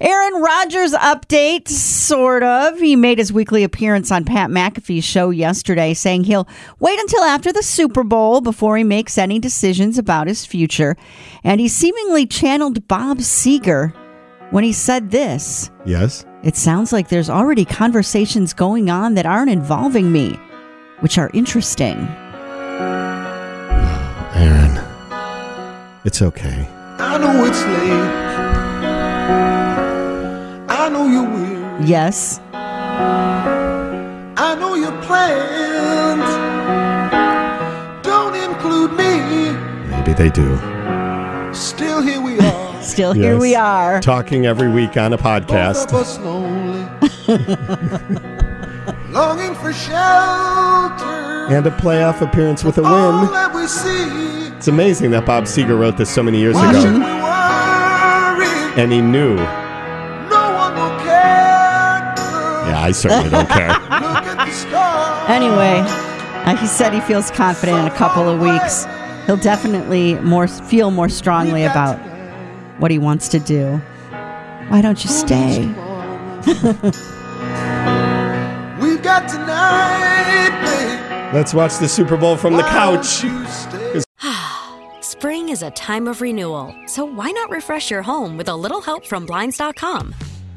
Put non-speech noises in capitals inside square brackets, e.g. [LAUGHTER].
Aaron Rodgers update, sort of. He made his weekly appearance on Pat McAfee's show yesterday, saying he'll wait until after the Super Bowl before he makes any decisions about his future. And he seemingly channeled Bob Seger when he said this. Yes. It sounds like there's already conversations going on that aren't involving me, which are interesting. [SIGHS] Aaron, it's okay. I know it's late. I know you're weary. Yes. I know your plans don't include me. Maybe they do. Still here we are. [LAUGHS] Still here Yes. we are. Talking every week on a Both podcast. of us lonely. [LAUGHS] Longing for shelter. And a playoff appearance with a All win. that we see. It's amazing that Bob Seger wrote this so many years Why should we ago. worry? And he knew. I certainly don't care. [LAUGHS] Look at the stars. Anyway, uh, he said he feels confident in a couple of weeks. He'll definitely more feel more strongly about what he wants to do. Why don't you stay? We've got tonight. Let's watch the Super Bowl from the couch. don't you stay? [SIGHS] Spring is a time of renewal, so why not refresh your home with a little help from Blinds.com?